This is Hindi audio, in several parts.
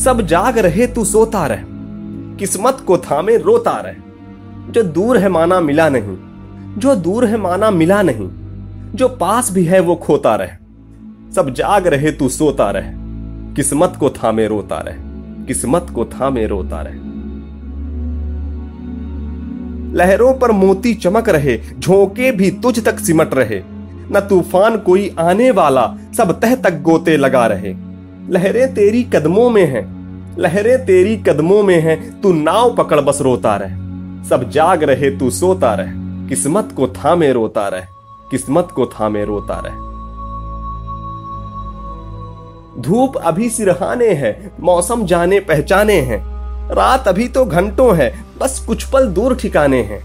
सब जाग रहे तू सोता रह, किस्मत को थामे रोता रह। जो दूर है माना मिला नहीं, जो दूर है माना मिला नहीं, जो पास भी है वो खोता रह। सब जाग रहे तू सोता रह, किस्मत को थामे रोता रह, किस्मत को थामे रोता रह। लहरों पर मोती चमक रहे, झोंके भी तुझ तक सिमट रहे। न तूफ़ान कोई आने वाला, सब तह तक गोते लगा रहे। लहरें तेरी कदमों में हैं, लहरें तेरी कदमों में हैं, तू नाव पकड़ बस रोता रह। सब जाग रहे तू सोता रह, किस्मत को थामे रोता रह, किस्मत को थामे रोता रह। धूप अभी सिरहाने है, मौसम जाने पहचाने हैं, रात अभी तो घंटों है, बस कुछ पल दूर ठिकाने हैं।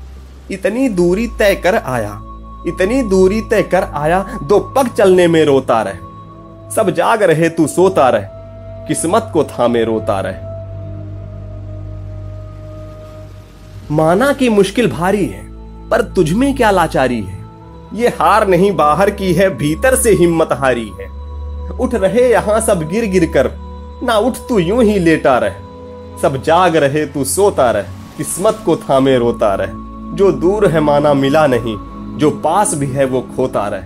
इतनी दूरी तय कर आया, इतनी दूरी तय कर आया, दो पग चलने में रोता रह। सब जाग रहे तू सोता रह, किस्मत को थामे रोता रह। माना की मुश्किल भारी है, पर तुझ में क्या लाचारी है? ये हार नहीं बाहर की है, भीतर से हिम्मत हारी है। उठ रहे यहाँ सब गिर गिर कर, ना उठ तू यूँ ही लेटा रह। सब जाग रहे तू सोता रह, किस्मत को थामे रोता रह। जो दूर है माना मिला नहीं, जो पास भी है वो खोता रह।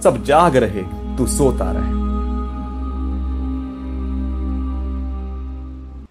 सब जाग रहे तू सोता रह।